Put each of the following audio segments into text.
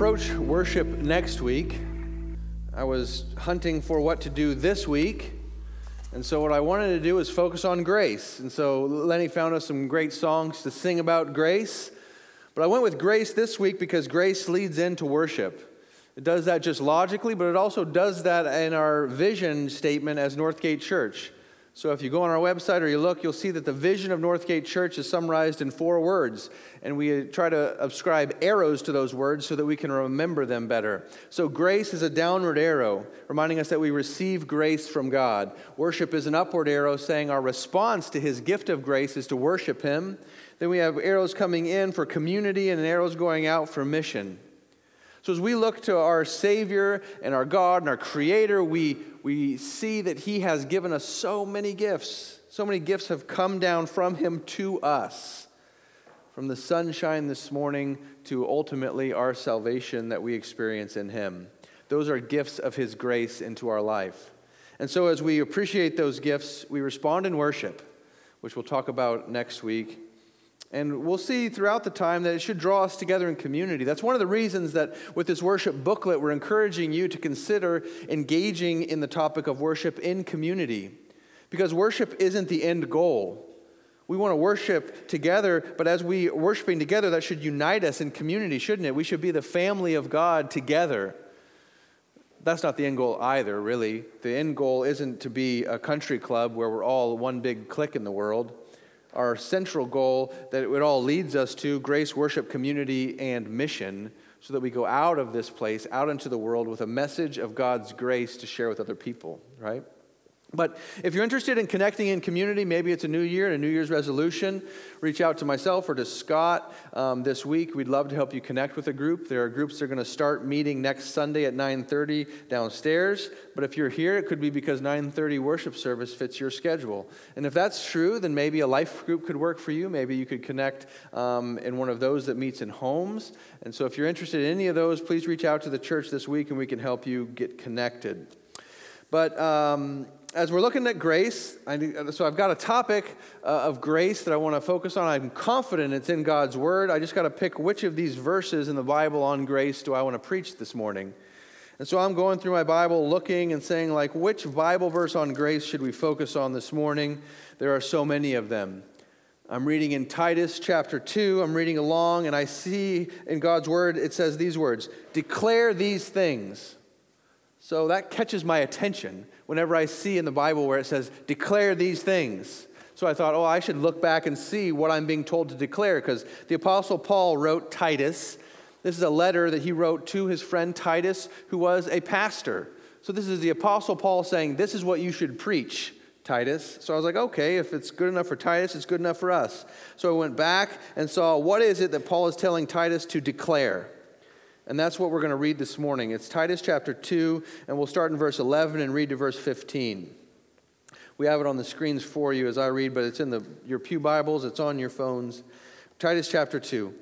approach worship next week, I was hunting for what to do this week. And so, what I wanted to do is focus on grace. And so, Lenny found us some great songs to sing about grace. But I went with grace this week because grace leads into worship. It does that just logically, but it also does that in our vision statement as Northgate Church. So if you go on our website or you look, you'll see that the vision of Northgate Church is summarized in four words. And we try to ascribe arrows to those words so that we can remember them better. So grace is a downward arrow, reminding us that we receive grace from God. Worship is an upward arrow, saying our response to his gift of grace is to worship him. Then we have arrows coming in for community and arrows going out for mission. So, as we look to our Savior and our God and our Creator, we, we see that He has given us so many gifts. So many gifts have come down from Him to us. From the sunshine this morning to ultimately our salvation that we experience in Him. Those are gifts of His grace into our life. And so, as we appreciate those gifts, we respond in worship, which we'll talk about next week. And we'll see throughout the time that it should draw us together in community. That's one of the reasons that with this worship booklet, we're encouraging you to consider engaging in the topic of worship in community. Because worship isn't the end goal. We want to worship together, but as we worshiping together, that should unite us in community, shouldn't it? We should be the family of God together. That's not the end goal either, really. The end goal isn't to be a country club where we're all one big clique in the world our central goal that it all leads us to grace, worship, community, and mission, so that we go out of this place, out into the world with a message of God's grace to share with other people, right? But if you're interested in connecting in community, maybe it's a new year and a New Year's resolution, reach out to myself or to Scott um, this week. We'd love to help you connect with a group. There are groups that are going to start meeting next Sunday at 9:30 downstairs. But if you're here, it could be because 9:30 worship service fits your schedule. And if that's true, then maybe a life group could work for you. Maybe you could connect um, in one of those that meets in homes. And so if you're interested in any of those, please reach out to the church this week, and we can help you get connected. But um, as we're looking at grace, I, so I've got a topic uh, of grace that I want to focus on. I'm confident it's in God's Word. I just got to pick which of these verses in the Bible on grace do I want to preach this morning. And so I'm going through my Bible looking and saying, like, which Bible verse on grace should we focus on this morning? There are so many of them. I'm reading in Titus chapter 2. I'm reading along, and I see in God's Word it says these words Declare these things. So that catches my attention whenever I see in the Bible where it says, declare these things. So I thought, oh, I should look back and see what I'm being told to declare because the Apostle Paul wrote Titus. This is a letter that he wrote to his friend Titus, who was a pastor. So this is the Apostle Paul saying, this is what you should preach. Titus. So I was like, okay, if it's good enough for Titus, it's good enough for us. So I went back and saw what is it that Paul is telling Titus to declare. And that's what we're going to read this morning. It's Titus chapter 2, and we'll start in verse 11 and read to verse 15. We have it on the screens for you as I read, but it's in the, your Pew Bibles, it's on your phones. Titus chapter 2.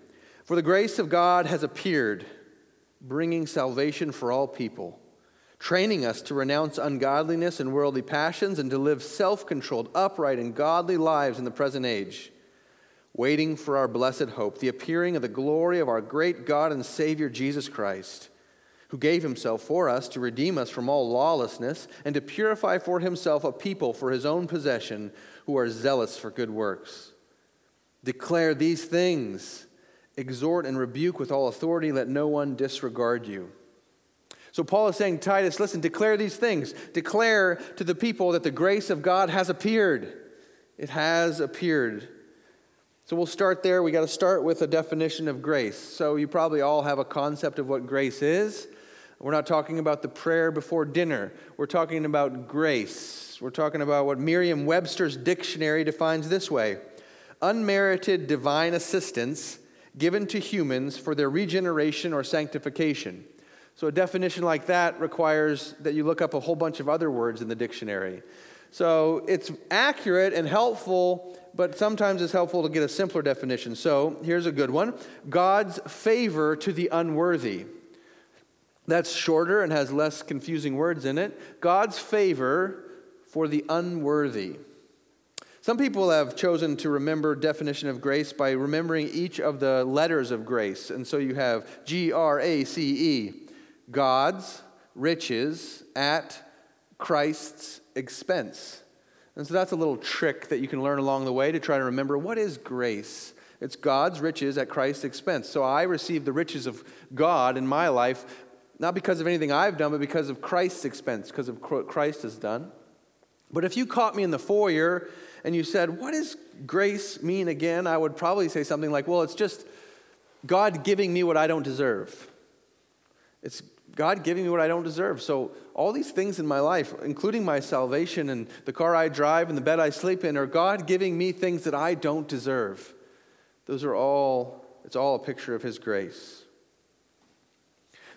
For the grace of God has appeared, bringing salvation for all people, training us to renounce ungodliness and worldly passions and to live self controlled, upright, and godly lives in the present age waiting for our blessed hope, the appearing of the glory of our great God and Savior Jesus Christ, who gave himself for us to redeem us from all lawlessness and to purify for himself a people for his own possession who are zealous for good works. Declare these things, exhort and rebuke with all authority, let no one disregard you. So, Paul is saying, Titus, listen, declare these things. Declare to the people that the grace of God has appeared. It has appeared. So we'll start there. We got to start with a definition of grace. So you probably all have a concept of what grace is. We're not talking about the prayer before dinner. We're talking about grace. We're talking about what Merriam Webster's dictionary defines this way unmerited divine assistance given to humans for their regeneration or sanctification. So, a definition like that requires that you look up a whole bunch of other words in the dictionary. So, it's accurate and helpful but sometimes it's helpful to get a simpler definition. So here's a good one God's favor to the unworthy. That's shorter and has less confusing words in it. God's favor for the unworthy. Some people have chosen to remember definition of grace by remembering each of the letters of grace. And so you have G R A C E, God's riches at Christ's expense. And so that's a little trick that you can learn along the way to try to remember what is grace? It's God's riches at Christ's expense. So I receive the riches of God in my life, not because of anything I've done, but because of Christ's expense, because of what Christ has done. But if you caught me in the foyer and you said, What does grace mean again? I would probably say something like, Well, it's just God giving me what I don't deserve. It's God giving me what I don't deserve. So, all these things in my life, including my salvation and the car I drive and the bed I sleep in, are God giving me things that I don't deserve. Those are all, it's all a picture of His grace.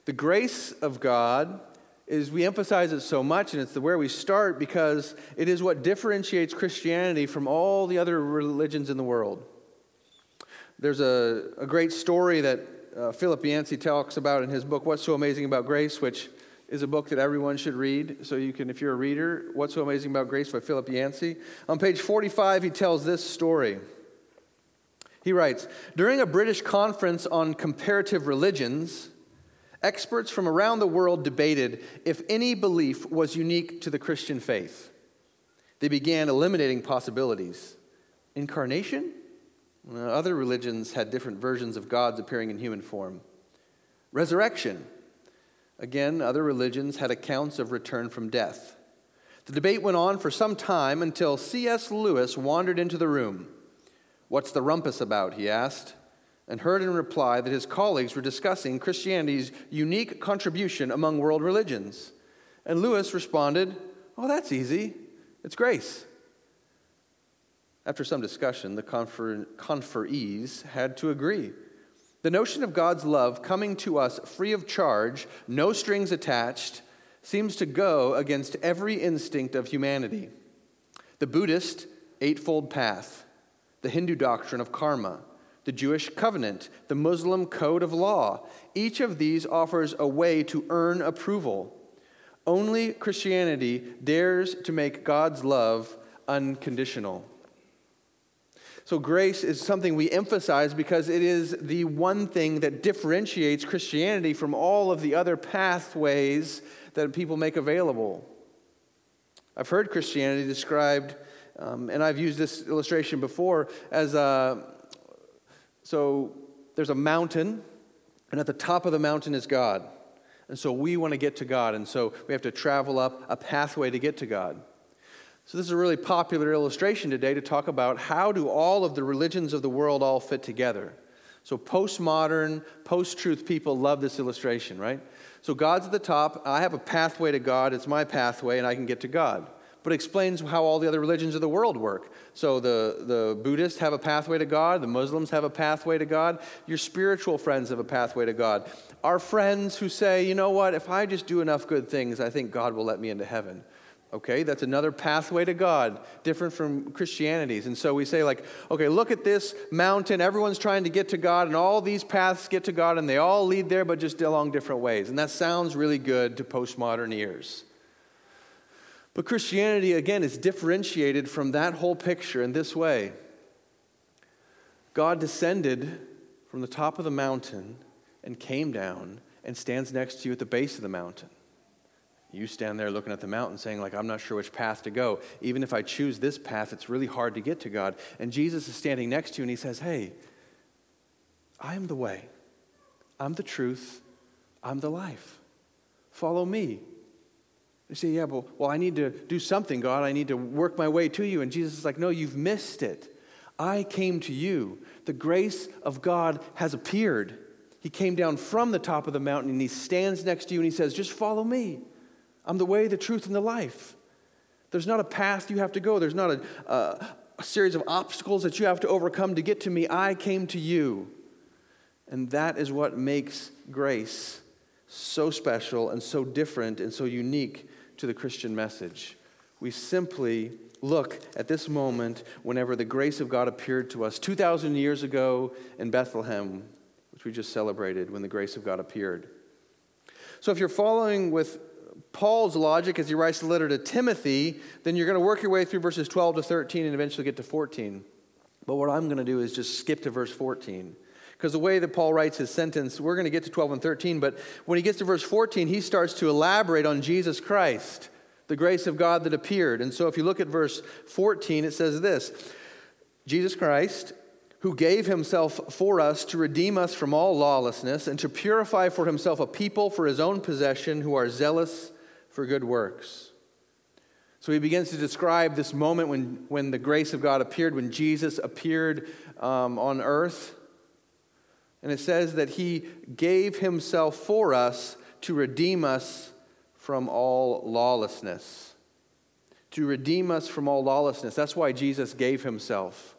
The grace of God is we emphasize it so much, and it's where we start because it is what differentiates Christianity from all the other religions in the world. There's a, a great story that uh, Philip Yancey talks about in his book, What's So Amazing About Grace, which is a book that everyone should read. So you can, if you're a reader, What's So Amazing About Grace by Philip Yancey. On page 45, he tells this story. He writes During a British conference on comparative religions, experts from around the world debated if any belief was unique to the Christian faith. They began eliminating possibilities. Incarnation? Uh, other religions had different versions of gods appearing in human form. Resurrection. Again, other religions had accounts of return from death. The debate went on for some time until C.S. Lewis wandered into the room. What's the rumpus about? he asked, and heard in reply that his colleagues were discussing Christianity's unique contribution among world religions. And Lewis responded, Oh, that's easy. It's grace. After some discussion, the confer- conferees had to agree. The notion of God's love coming to us free of charge, no strings attached, seems to go against every instinct of humanity. The Buddhist Eightfold Path, the Hindu doctrine of karma, the Jewish covenant, the Muslim code of law, each of these offers a way to earn approval. Only Christianity dares to make God's love unconditional. So, grace is something we emphasize because it is the one thing that differentiates Christianity from all of the other pathways that people make available. I've heard Christianity described, um, and I've used this illustration before, as a so there's a mountain, and at the top of the mountain is God. And so we want to get to God, and so we have to travel up a pathway to get to God. So this is a really popular illustration today to talk about how do all of the religions of the world all fit together. So postmodern, post-truth people love this illustration, right? So God's at the top. I have a pathway to God. It's my pathway, and I can get to God. But it explains how all the other religions of the world work. So the, the Buddhists have a pathway to God. The Muslims have a pathway to God. Your spiritual friends have a pathway to God. Our friends who say, you know what, if I just do enough good things, I think God will let me into heaven. Okay, that's another pathway to God, different from Christianity's. And so we say, like, okay, look at this mountain. Everyone's trying to get to God, and all these paths get to God, and they all lead there, but just along different ways. And that sounds really good to postmodern ears. But Christianity, again, is differentiated from that whole picture in this way God descended from the top of the mountain and came down and stands next to you at the base of the mountain. You stand there looking at the mountain saying, like, I'm not sure which path to go. Even if I choose this path, it's really hard to get to God. And Jesus is standing next to you and he says, Hey, I am the way, I'm the truth, I'm the life. Follow me. You say, Yeah, well, well, I need to do something, God. I need to work my way to you. And Jesus is like, No, you've missed it. I came to you. The grace of God has appeared. He came down from the top of the mountain and he stands next to you and he says, Just follow me. I'm the way, the truth, and the life. There's not a path you have to go, there's not a, a, a series of obstacles that you have to overcome to get to me. I came to you. And that is what makes grace so special and so different and so unique to the Christian message. We simply look at this moment whenever the grace of God appeared to us 2,000 years ago in Bethlehem, which we just celebrated when the grace of God appeared. So if you're following with Paul's logic as he writes the letter to Timothy, then you're going to work your way through verses 12 to 13 and eventually get to 14. But what I'm going to do is just skip to verse 14. Because the way that Paul writes his sentence, we're going to get to 12 and 13, but when he gets to verse 14, he starts to elaborate on Jesus Christ, the grace of God that appeared. And so if you look at verse 14, it says this Jesus Christ, who gave himself for us to redeem us from all lawlessness and to purify for himself a people for his own possession who are zealous for good works. So he begins to describe this moment when, when the grace of God appeared, when Jesus appeared um, on earth. And it says that he gave himself for us to redeem us from all lawlessness. To redeem us from all lawlessness. That's why Jesus gave himself.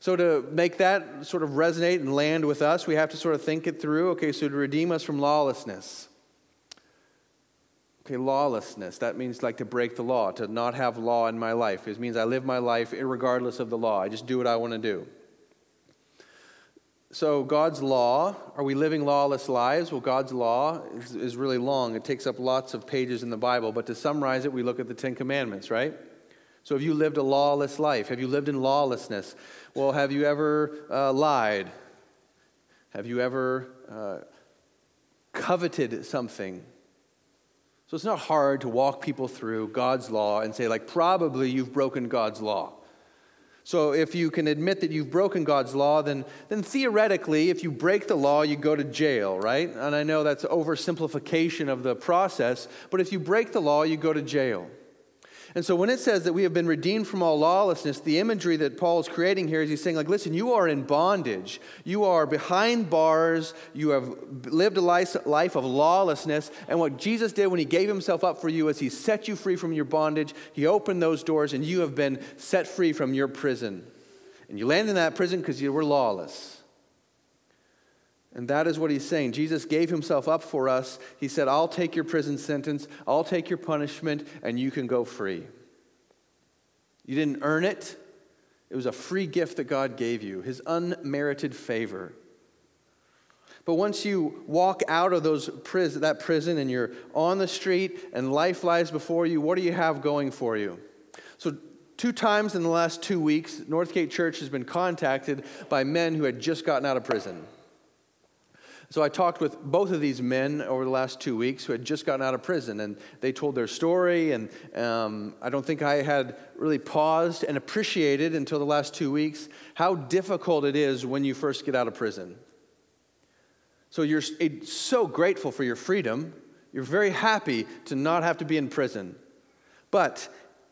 So, to make that sort of resonate and land with us, we have to sort of think it through. Okay, so to redeem us from lawlessness. Okay, lawlessness. That means like to break the law, to not have law in my life. It means I live my life regardless of the law. I just do what I want to do. So, God's law, are we living lawless lives? Well, God's law is, is, really long. It takes up lots of pages in the Bible. But to summarize it, we look at the Ten Commandments, right? So, have you lived a lawless life? Have you lived in lawlessness? Well, have you ever uh, lied? Have you ever uh, coveted something? So it's not hard to walk people through God's law and say, like, probably you've broken God's law. So if you can admit that you've broken God's law, then, then theoretically, if you break the law, you go to jail, right? And I know that's oversimplification of the process, but if you break the law, you go to jail. And so when it says that we have been redeemed from all lawlessness, the imagery that Paul is creating here is he's saying, like, listen, you are in bondage. You are behind bars. You have lived a life of lawlessness. And what Jesus did when he gave himself up for you is he set you free from your bondage. He opened those doors, and you have been set free from your prison. And you land in that prison because you were lawless. And that is what he's saying. Jesus gave himself up for us. He said, I'll take your prison sentence, I'll take your punishment, and you can go free. You didn't earn it, it was a free gift that God gave you, his unmerited favor. But once you walk out of those that prison and you're on the street and life lies before you, what do you have going for you? So, two times in the last two weeks, Northgate Church has been contacted by men who had just gotten out of prison. So I talked with both of these men over the last two weeks who had just gotten out of prison, and they told their story. And um, I don't think I had really paused and appreciated until the last two weeks how difficult it is when you first get out of prison. So you're so grateful for your freedom. You're very happy to not have to be in prison. But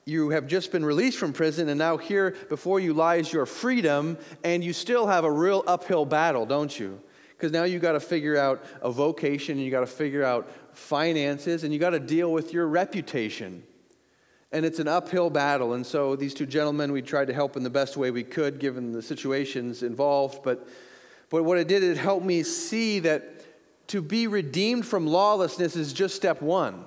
you have just been released from prison, and now here before you lies your freedom, and you still have a real uphill battle, don't you? Because now you got to figure out a vocation and you got to figure out finances and you got to deal with your reputation. And it's an uphill battle. And so these two gentlemen, we tried to help in the best way we could given the situations involved. But, but what it did, it helped me see that to be redeemed from lawlessness is just step one.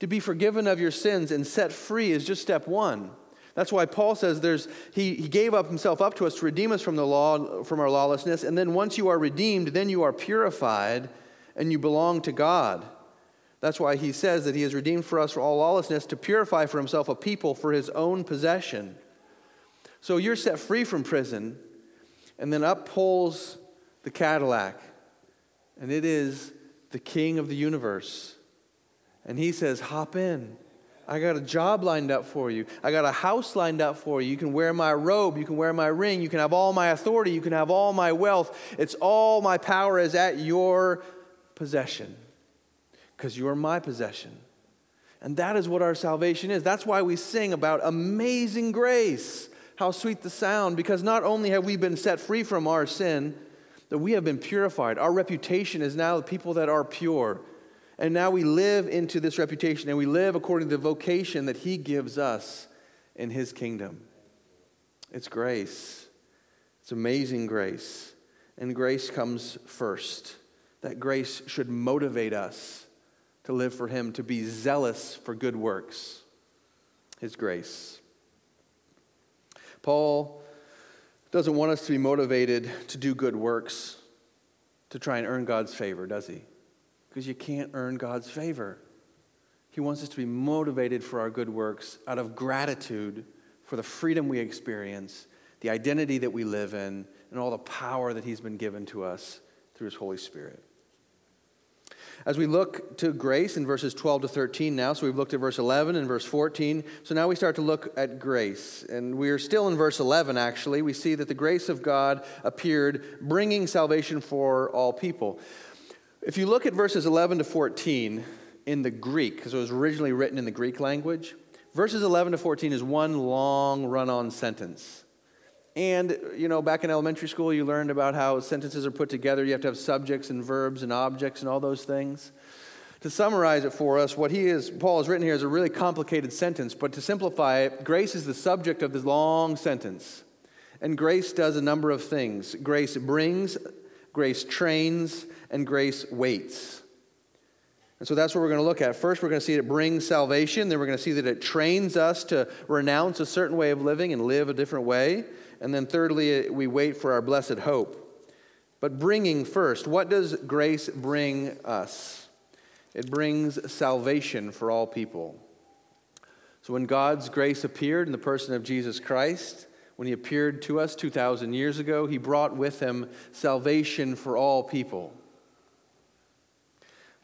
To be forgiven of your sins and set free is just step one. That's why Paul says there's, he, he gave up himself up to us to redeem us from the law, from our lawlessness. And then once you are redeemed, then you are purified and you belong to God. That's why he says that he has redeemed for us for all lawlessness to purify for himself a people for his own possession. So you're set free from prison, and then up pulls the Cadillac, and it is the king of the universe. And he says, Hop in. I got a job lined up for you. I got a house lined up for you. You can wear my robe. You can wear my ring. You can have all my authority. You can have all my wealth. It's all my power is at your possession because you are my possession. And that is what our salvation is. That's why we sing about amazing grace. How sweet the sound, because not only have we been set free from our sin, that we have been purified. Our reputation is now the people that are pure. And now we live into this reputation and we live according to the vocation that He gives us in His kingdom. It's grace, it's amazing grace. And grace comes first. That grace should motivate us to live for Him, to be zealous for good works. His grace. Paul doesn't want us to be motivated to do good works to try and earn God's favor, does he? Because you can't earn God's favor. He wants us to be motivated for our good works out of gratitude for the freedom we experience, the identity that we live in, and all the power that He's been given to us through His Holy Spirit. As we look to grace in verses 12 to 13 now, so we've looked at verse 11 and verse 14. So now we start to look at grace. And we are still in verse 11, actually. We see that the grace of God appeared, bringing salvation for all people. If you look at verses 11 to 14 in the Greek, because it was originally written in the Greek language, verses 11 to 14 is one long run on sentence. And, you know, back in elementary school, you learned about how sentences are put together. You have to have subjects and verbs and objects and all those things. To summarize it for us, what he is, Paul has written here is a really complicated sentence, but to simplify it, grace is the subject of this long sentence. And grace does a number of things. Grace brings, grace trains, and grace waits. And so that's what we're going to look at. First, we're going to see it brings salvation. Then we're going to see that it trains us to renounce a certain way of living and live a different way. And then thirdly, we wait for our blessed hope. But bringing first, what does grace bring us? It brings salvation for all people. So when God's grace appeared in the person of Jesus Christ, when he appeared to us 2,000 years ago, he brought with him salvation for all people.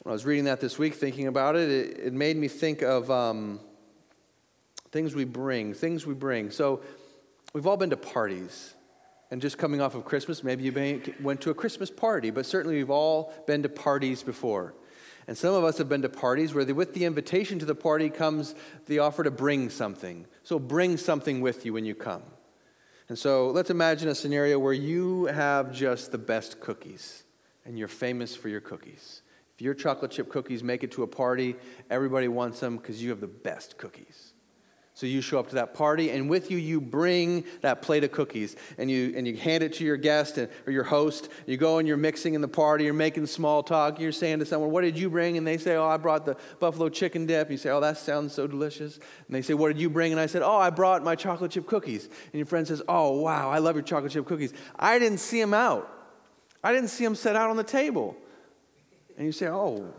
When I was reading that this week, thinking about it, it, it made me think of um, things we bring, things we bring. So We've all been to parties. And just coming off of Christmas, maybe you went to a Christmas party, but certainly we've all been to parties before. And some of us have been to parties where, with the invitation to the party comes the offer to bring something. So bring something with you when you come. And so let's imagine a scenario where you have just the best cookies and you're famous for your cookies. If your chocolate chip cookies make it to a party, everybody wants them because you have the best cookies. So you show up to that party, and with you, you bring that plate of cookies, and you, and you hand it to your guest and, or your host. You go and you're mixing in the party, you're making small talk, you're saying to someone, What did you bring? And they say, Oh, I brought the buffalo chicken dip. You say, Oh, that sounds so delicious. And they say, What did you bring? And I said, Oh, I brought my chocolate chip cookies. And your friend says, Oh, wow, I love your chocolate chip cookies. I didn't see them out, I didn't see them set out on the table. And you say, Oh,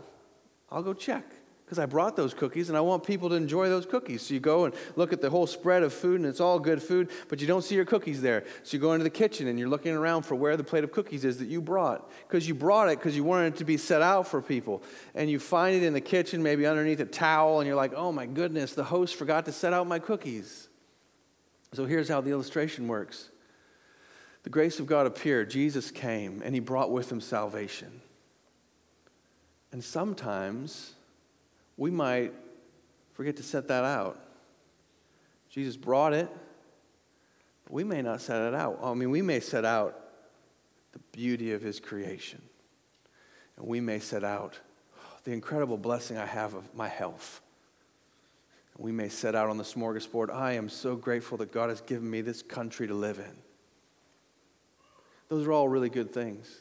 I'll go check because I brought those cookies and I want people to enjoy those cookies. So you go and look at the whole spread of food and it's all good food, but you don't see your cookies there. So you go into the kitchen and you're looking around for where the plate of cookies is that you brought because you brought it because you wanted it to be set out for people. And you find it in the kitchen, maybe underneath a towel, and you're like, oh my goodness, the host forgot to set out my cookies. So here's how the illustration works. The grace of God appeared. Jesus came and he brought with him salvation. And sometimes we might forget to set that out. Jesus brought it, but we may not set it out. I mean, we may set out the beauty of his creation, and we may set out the incredible blessing I have of my health. We may set out on the smorgasbord, I am so grateful that God has given me this country to live in. Those are all really good things.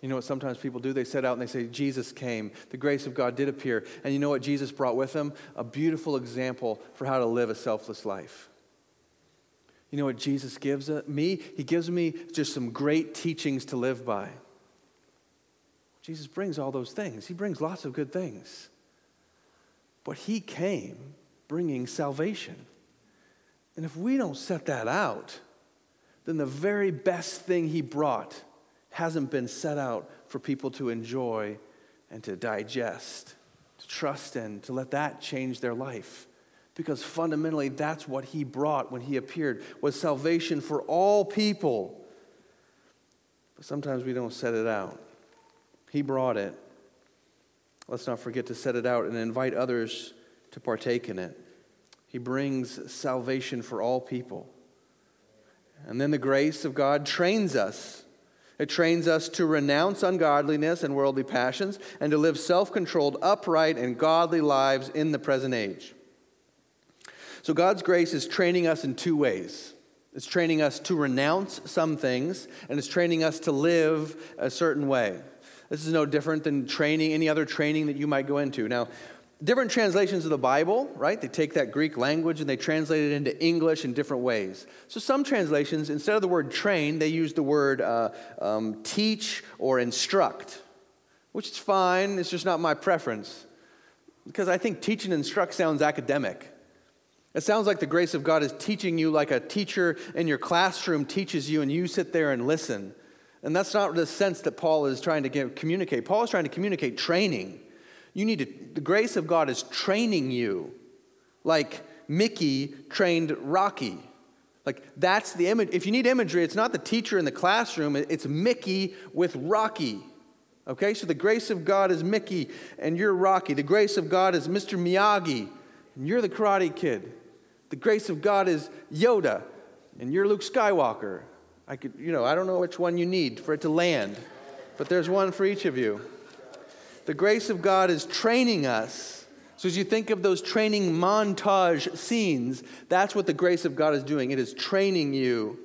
You know what sometimes people do? They set out and they say, Jesus came. The grace of God did appear. And you know what Jesus brought with him? A beautiful example for how to live a selfless life. You know what Jesus gives uh, me? He gives me just some great teachings to live by. Jesus brings all those things, He brings lots of good things. But He came bringing salvation. And if we don't set that out, then the very best thing He brought hasn't been set out for people to enjoy and to digest, to trust in, to let that change their life. Because fundamentally, that's what he brought when he appeared, was salvation for all people. But sometimes we don't set it out. He brought it. Let's not forget to set it out and invite others to partake in it. He brings salvation for all people. And then the grace of God trains us it trains us to renounce ungodliness and worldly passions and to live self controlled, upright, and godly lives in the present age. So, God's grace is training us in two ways it's training us to renounce some things, and it's training us to live a certain way. This is no different than training, any other training that you might go into. Now, different translations of the Bible, right? They take that Greek language and they translate it into English in different ways. So some translations, instead of the word train, they use the word uh, um, teach or instruct. which is fine. It's just not my preference. Because I think teach and instruct sounds academic. It sounds like the grace of God is teaching you like a teacher in your classroom teaches you, and you sit there and listen. And that's not the sense that Paul is trying to give, communicate. Paul is trying to communicate training. You need to, the grace of God is training you like Mickey trained Rocky. Like that's the image. If you need imagery, it's not the teacher in the classroom, it's Mickey with Rocky. Okay, so the grace of God is Mickey and you're Rocky. The grace of God is Mr. Miyagi and you're the Karate Kid. The grace of God is Yoda and you're Luke Skywalker. I could, you know, I don't know which one you need for it to land, but there's one for each of you. The grace of God is training us. So as you think of those training montage scenes, that's what the grace of God is doing. It is training you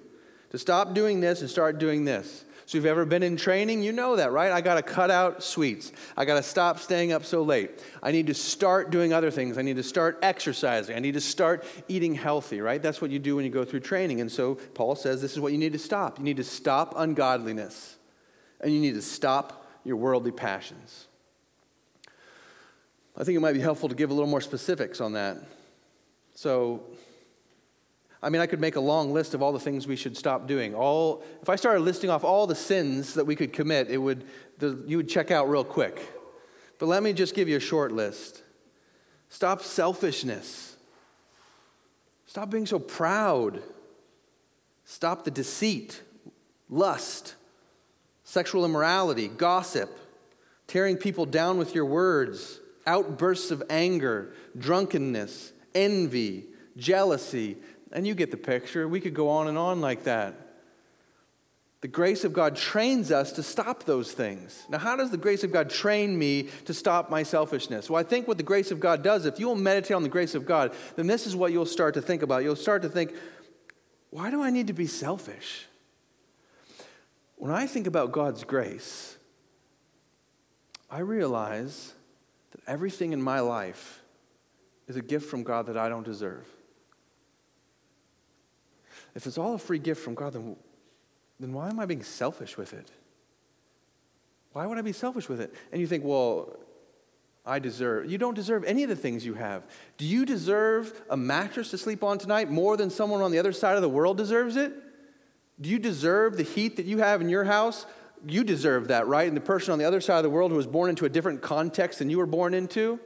to stop doing this and start doing this. So, if you've ever been in training, you know that, right? I got to cut out sweets. I got to stop staying up so late. I need to start doing other things. I need to start exercising. I need to start eating healthy, right? That's what you do when you go through training. And so, Paul says this is what you need to stop. You need to stop ungodliness, and you need to stop your worldly passions. I think it might be helpful to give a little more specifics on that. So, I mean, I could make a long list of all the things we should stop doing. All, if I started listing off all the sins that we could commit, it would, the, you would check out real quick. But let me just give you a short list. Stop selfishness. Stop being so proud. Stop the deceit, lust, sexual immorality, gossip, tearing people down with your words, outbursts of anger, drunkenness, envy, jealousy, and you get the picture. We could go on and on like that. The grace of God trains us to stop those things. Now, how does the grace of God train me to stop my selfishness? Well, I think what the grace of God does, if you'll meditate on the grace of God, then this is what you'll start to think about. You'll start to think, why do I need to be selfish? When I think about God's grace, I realize everything in my life is a gift from God that I don't deserve. If it's all a free gift from God, then, then why am I being selfish with it? Why would I be selfish with it? And you think, well, I deserve. You don't deserve any of the things you have. Do you deserve a mattress to sleep on tonight more than someone on the other side of the world deserves it? Do you deserve the heat that you have in your house? You deserve that, right? And the person on the other side of the world who was born into a different context than you were born into?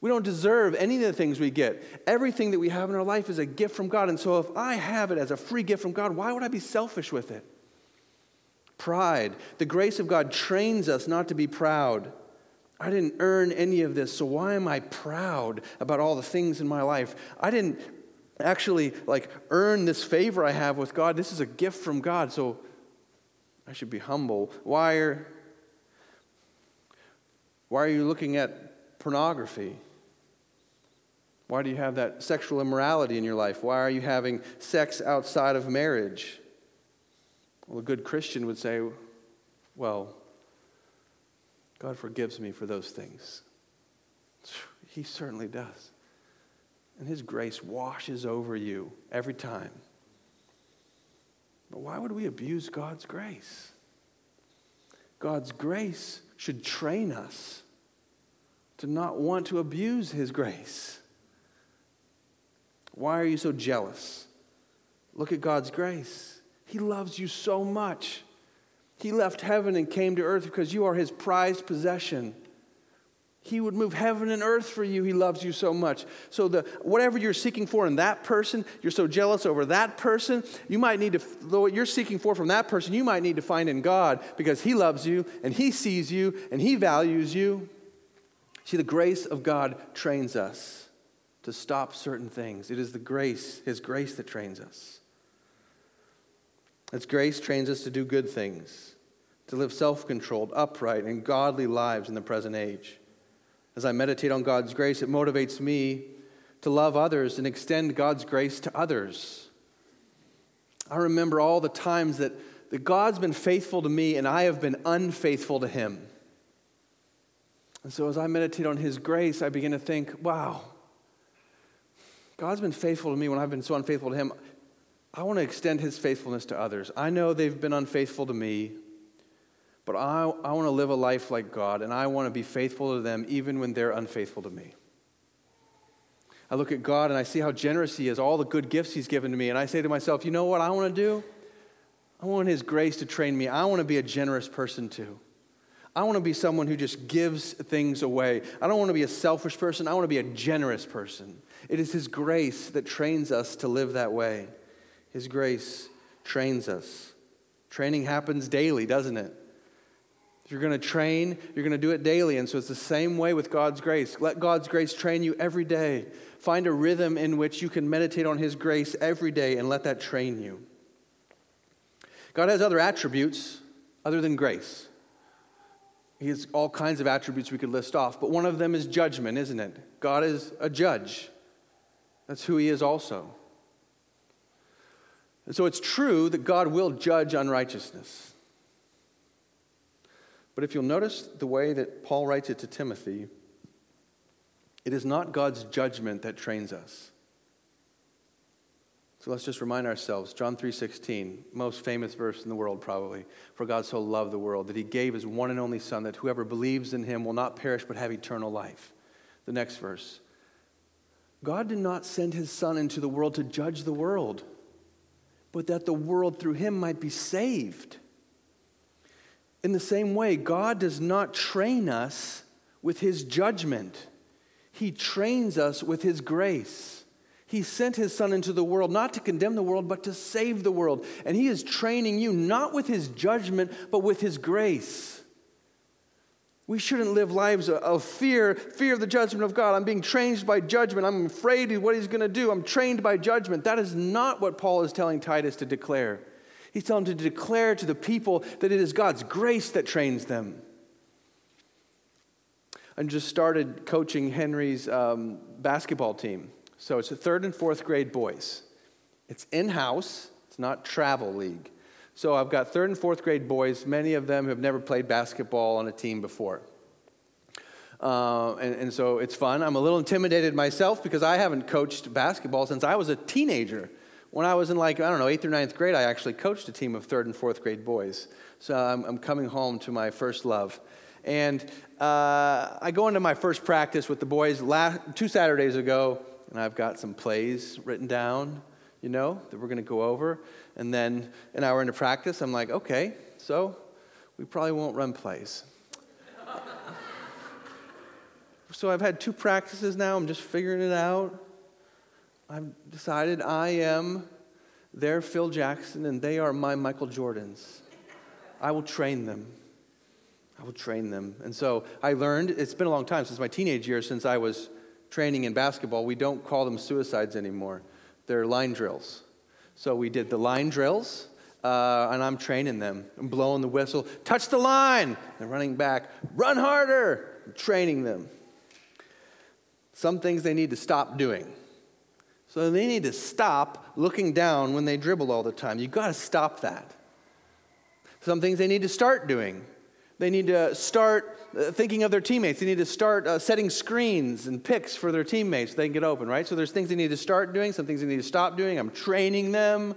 We don't deserve any of the things we get. Everything that we have in our life is a gift from God. And so if I have it as a free gift from God, why would I be selfish with it? Pride. The grace of God trains us not to be proud. I didn't earn any of this, so why am I proud about all the things in my life? I didn't actually like earn this favor I have with God. This is a gift from God, so I should be humble. Why are why are you looking at pornography? Why do you have that sexual immorality in your life? Why are you having sex outside of marriage? Well, a good Christian would say, well, God forgives me for those things. He certainly does. And His grace washes over you every time. But why would we abuse God's grace? God's grace should train us to not want to abuse His grace. Why are you so jealous? Look at God's grace. He loves you so much. He left heaven and came to earth because you are his prized possession. He would move heaven and earth for you. He loves you so much. So the whatever you're seeking for in that person, you're so jealous over that person, you might need to what you're seeking for from that person, you might need to find in God because he loves you and he sees you and he values you. See the grace of God trains us to stop certain things. It is the grace, His grace, that trains us. His grace trains us to do good things, to live self controlled, upright, and godly lives in the present age. As I meditate on God's grace, it motivates me to love others and extend God's grace to others. I remember all the times that, that God's been faithful to me and I have been unfaithful to Him. And so as I meditate on His grace, I begin to think, wow, God's been faithful to me when I've been so unfaithful to Him. I want to extend His faithfulness to others. I know they've been unfaithful to me, but I, I want to live a life like God, and I want to be faithful to them even when they're unfaithful to me. I look at God and I see how generous He is, all the good gifts He's given to me, and I say to myself, you know what I want to do? I want His grace to train me. I want to be a generous person too. I want to be someone who just gives things away. I don't want to be a selfish person. I want to be a generous person. It is His grace that trains us to live that way. His grace trains us. Training happens daily, doesn't it? You're going to train, you're going to do it daily. And so it's the same way with God's grace. Let God's grace train you every day. Find a rhythm in which you can meditate on His grace every day and let that train you. God has other attributes other than grace. He has all kinds of attributes we could list off, but one of them is judgment, isn't it? God is a judge. That's who He is also. And so it's true that God will judge unrighteousness. But if you'll notice the way that Paul writes it to Timothy, it is not God's judgment that trains us. So let's just remind ourselves, John 3:16, most famous verse in the world probably, for God so loved the world that he gave his one and only son that whoever believes in him will not perish but have eternal life. The next verse. God did not send his son into the world to judge the world but that the world through him might be saved. In the same way, God does not train us with his judgment, he trains us with his grace. He sent his son into the world not to condemn the world, but to save the world. And he is training you not with his judgment, but with his grace. We shouldn't live lives of fear, fear of the judgment of God. I'm being trained by judgment. I'm afraid of what he's going to do. I'm trained by judgment. That is not what Paul is telling Titus to declare. He's telling him to declare to the people that it is God's grace that trains them. I just started coaching Henry's um, basketball team. So it's a third and fourth grade boys. It's in house, it's not travel league. So I've got third and fourth grade boys. Many of them have never played basketball on a team before. Uh, and, and so it's fun. I'm a little intimidated myself because I haven't coached basketball since I was a teenager. When I was in like, I don't know, eighth or ninth grade, I actually coached a team of third and fourth grade boys. So I'm, I'm coming home to my first love. And uh, I go into my first practice with the boys last, two Saturdays ago, and I've got some plays written down, you know, that we're going to go over. And then an hour into practice, I'm like, okay, so we probably won't run plays. so I've had two practices now. I'm just figuring it out. I've decided I am their Phil Jackson and they are my Michael Jordans. I will train them. I will train them. And so I learned, it's been a long time since my teenage years, since I was training in basketball. We don't call them suicides anymore, they're line drills. So we did the line drills, uh, and I'm training them. I'm blowing the whistle, touch the line. They're running back, run harder. I'm training them. Some things they need to stop doing. So they need to stop looking down when they dribble all the time. You've got to stop that. Some things they need to start doing. They need to start uh, thinking of their teammates. They need to start uh, setting screens and picks for their teammates so they can get open, right? So there's things they need to start doing, some things they need to stop doing. I'm training them.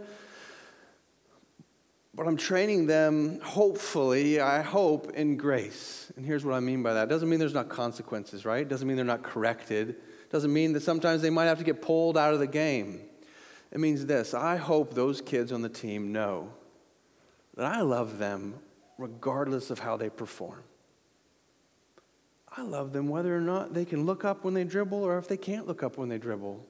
But I'm training them, hopefully, I hope, in grace. And here's what I mean by that. It doesn't mean there's not consequences, right? It doesn't mean they're not corrected. Doesn't mean that sometimes they might have to get pulled out of the game. It means this I hope those kids on the team know that I love them regardless of how they perform. I love them whether or not they can look up when they dribble or if they can't look up when they dribble.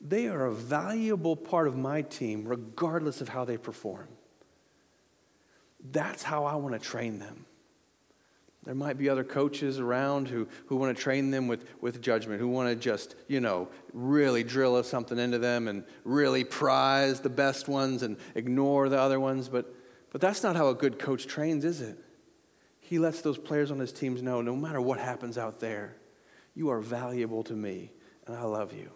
They are a valuable part of my team regardless of how they perform. That's how I want to train them. There might be other coaches around who, who want to train them with, with judgment, who want to just, you know, really drill something into them and really prize the best ones and ignore the other ones. But but that's not how a good coach trains, is it? He lets those players on his teams know no matter what happens out there, you are valuable to me, and I love you.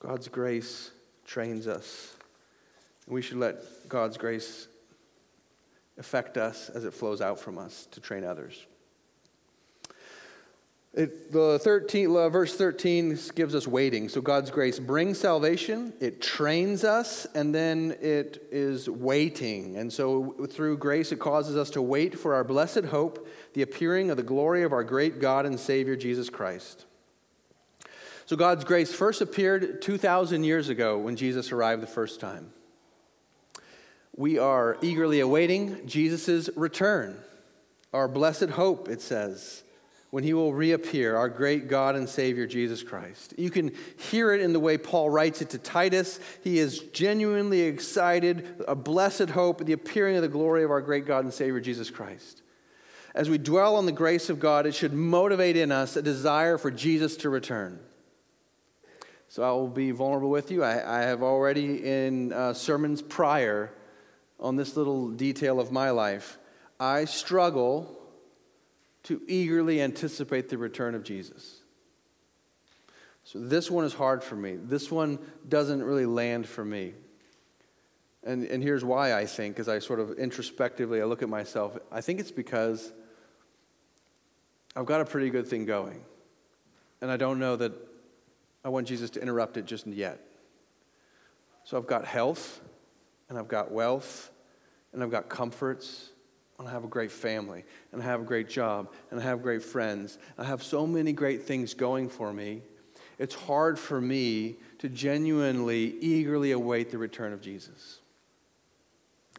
God's grace trains us. We should let God's grace affect us as it flows out from us to train others. It, the 13, uh, verse 13 gives us waiting. So God's grace brings salvation, it trains us, and then it is waiting. And so through grace, it causes us to wait for our blessed hope, the appearing of the glory of our great God and Savior, Jesus Christ. So God's grace first appeared 2,000 years ago when Jesus arrived the first time. We are eagerly awaiting Jesus' return, our blessed hope, it says when he will reappear, our great God and Savior, Jesus Christ. You can hear it in the way Paul writes it to Titus. He is genuinely excited, a blessed hope, the appearing of the glory of our great God and Savior, Jesus Christ. As we dwell on the grace of God, it should motivate in us a desire for Jesus to return. So I will be vulnerable with you. I, I have already, in uh, sermons prior on this little detail of my life, I struggle to eagerly anticipate the return of Jesus. So this one is hard for me. This one doesn't really land for me. And, and here's why I think, as I sort of introspectively I look at myself, I think it's because I've got a pretty good thing going. And I don't know that I want Jesus to interrupt it just yet. So I've got health, and I've got wealth, and I've got comforts, and I have a great family, and I have a great job, and I have great friends. I have so many great things going for me. It's hard for me to genuinely, eagerly await the return of Jesus.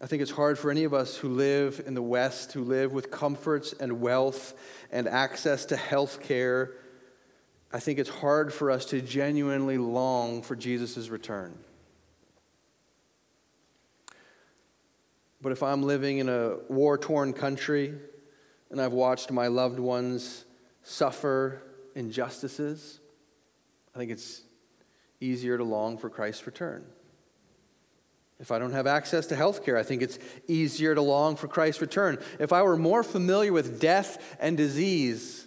I think it's hard for any of us who live in the West, who live with comforts and wealth and access to health care. I think it's hard for us to genuinely long for Jesus' return. But if I'm living in a war torn country and I've watched my loved ones suffer injustices, I think it's easier to long for Christ's return. If I don't have access to health care, I think it's easier to long for Christ's return. If I were more familiar with death and disease,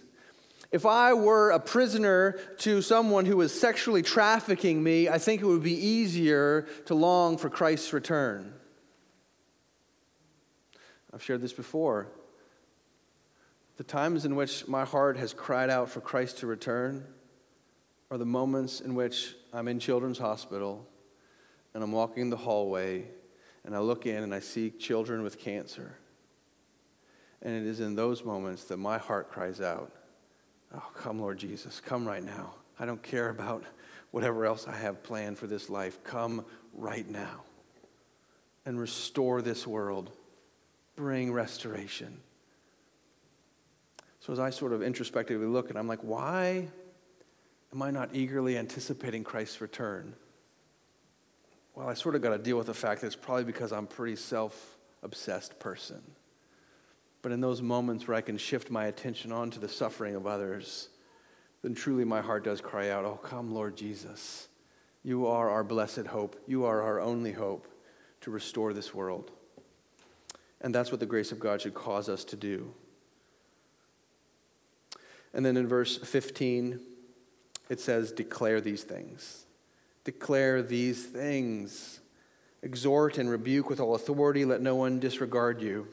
if I were a prisoner to someone who was sexually trafficking me, I think it would be easier to long for Christ's return. I've shared this before. The times in which my heart has cried out for Christ to return are the moments in which I'm in children's hospital and I'm walking the hallway and I look in and I see children with cancer. And it is in those moments that my heart cries out, Oh, come, Lord Jesus, come right now. I don't care about whatever else I have planned for this life. Come right now and restore this world bring restoration. So as I sort of introspectively look, and I'm like, why am I not eagerly anticipating Christ's return? Well, I sort of got to deal with the fact that it's probably because I'm a pretty self obsessed person. But in those moments where I can shift my attention onto the suffering of others, then truly my heart does cry out, Oh, come, Lord Jesus. You are our blessed hope. You are our only hope to restore this world. And that's what the grace of God should cause us to do. And then in verse 15, it says, Declare these things. Declare these things. Exhort and rebuke with all authority. Let no one disregard you.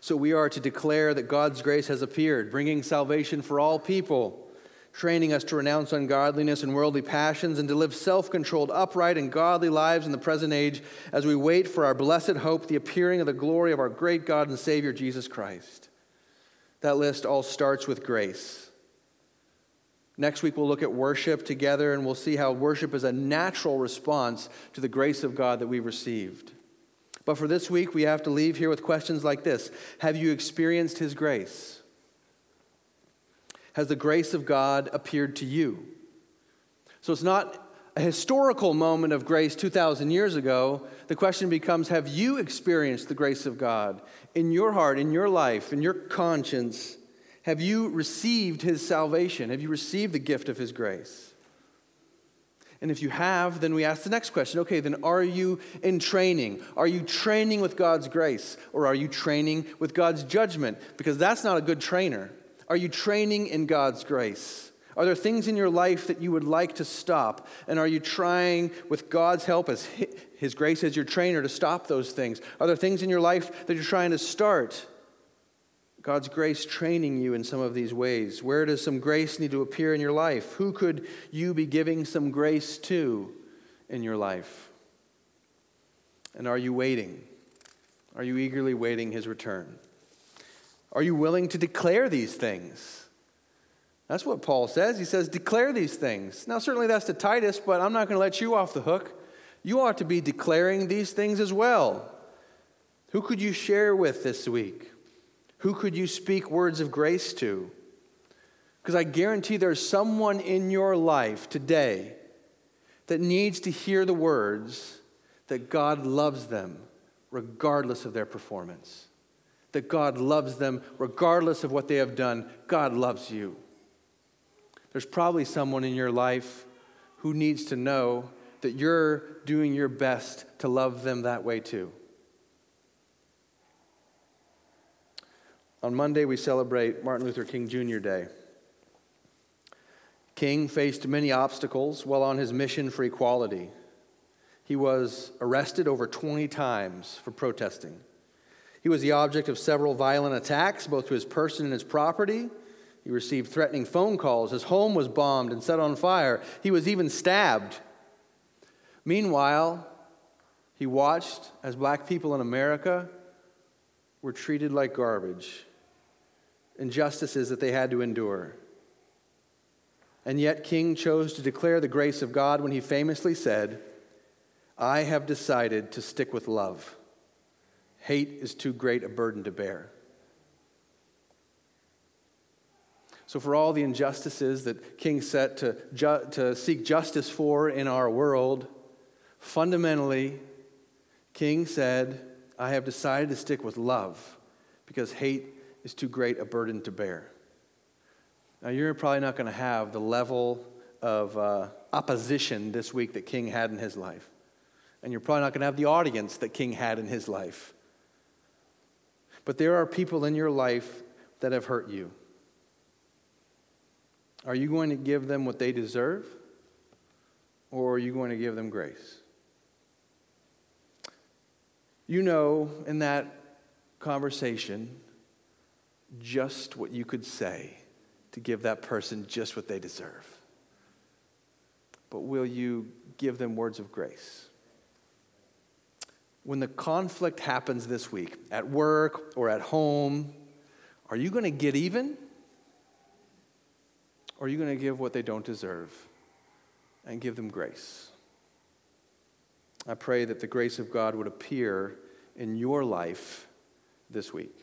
So we are to declare that God's grace has appeared, bringing salvation for all people training us to renounce ungodliness and worldly passions and to live self controlled, upright, and godly lives in the present age as we wait for our blessed hope, the appearing of the glory of our great God and Savior, Jesus Christ. That list all starts with grace. Next week, we'll look at worship together and we'll see how worship is a natural response to the grace of God that we've received. But for this week, we have to leave here with questions like this Have you experienced His grace? Has the grace of God appeared to you? So it's not a historical moment of grace 2,000 years ago. The question becomes Have you experienced the grace of God in your heart, in your life, in your conscience? Have you received His salvation? Have you received the gift of His grace? And if you have, then we ask the next question okay, then are you in training? Are you training with God's grace? Or are you training with God's judgment? Because that's not a good trainer. Are you training in God's grace? Are there things in your life that you would like to stop? And are you trying, with God's help, as His grace as your trainer, to stop those things? Are there things in your life that you're trying to start God's grace training you in some of these ways? Where does some grace need to appear in your life? Who could you be giving some grace to in your life? And are you waiting? Are you eagerly waiting his return? Are you willing to declare these things? That's what Paul says. He says, declare these things. Now, certainly that's to Titus, but I'm not going to let you off the hook. You ought to be declaring these things as well. Who could you share with this week? Who could you speak words of grace to? Because I guarantee there's someone in your life today that needs to hear the words that God loves them regardless of their performance, that God loves them regardless of what they have done. God loves you. There's probably someone in your life who needs to know that you're doing your best to love them that way too. On Monday, we celebrate Martin Luther King Jr. Day. King faced many obstacles while on his mission for equality. He was arrested over 20 times for protesting. He was the object of several violent attacks, both to his person and his property. He received threatening phone calls. His home was bombed and set on fire. He was even stabbed. Meanwhile, he watched as black people in America were treated like garbage injustices that they had to endure. And yet, King chose to declare the grace of God when he famously said, I have decided to stick with love. Hate is too great a burden to bear. So, for all the injustices that King set to, ju- to seek justice for in our world, fundamentally, King said, I have decided to stick with love because hate is too great a burden to bear. Now, you're probably not going to have the level of uh, opposition this week that King had in his life. And you're probably not going to have the audience that King had in his life. But there are people in your life that have hurt you. Are you going to give them what they deserve? Or are you going to give them grace? You know, in that conversation, just what you could say to give that person just what they deserve. But will you give them words of grace? When the conflict happens this week, at work or at home, are you going to get even? Or are you going to give what they don't deserve and give them grace? I pray that the grace of God would appear in your life this week.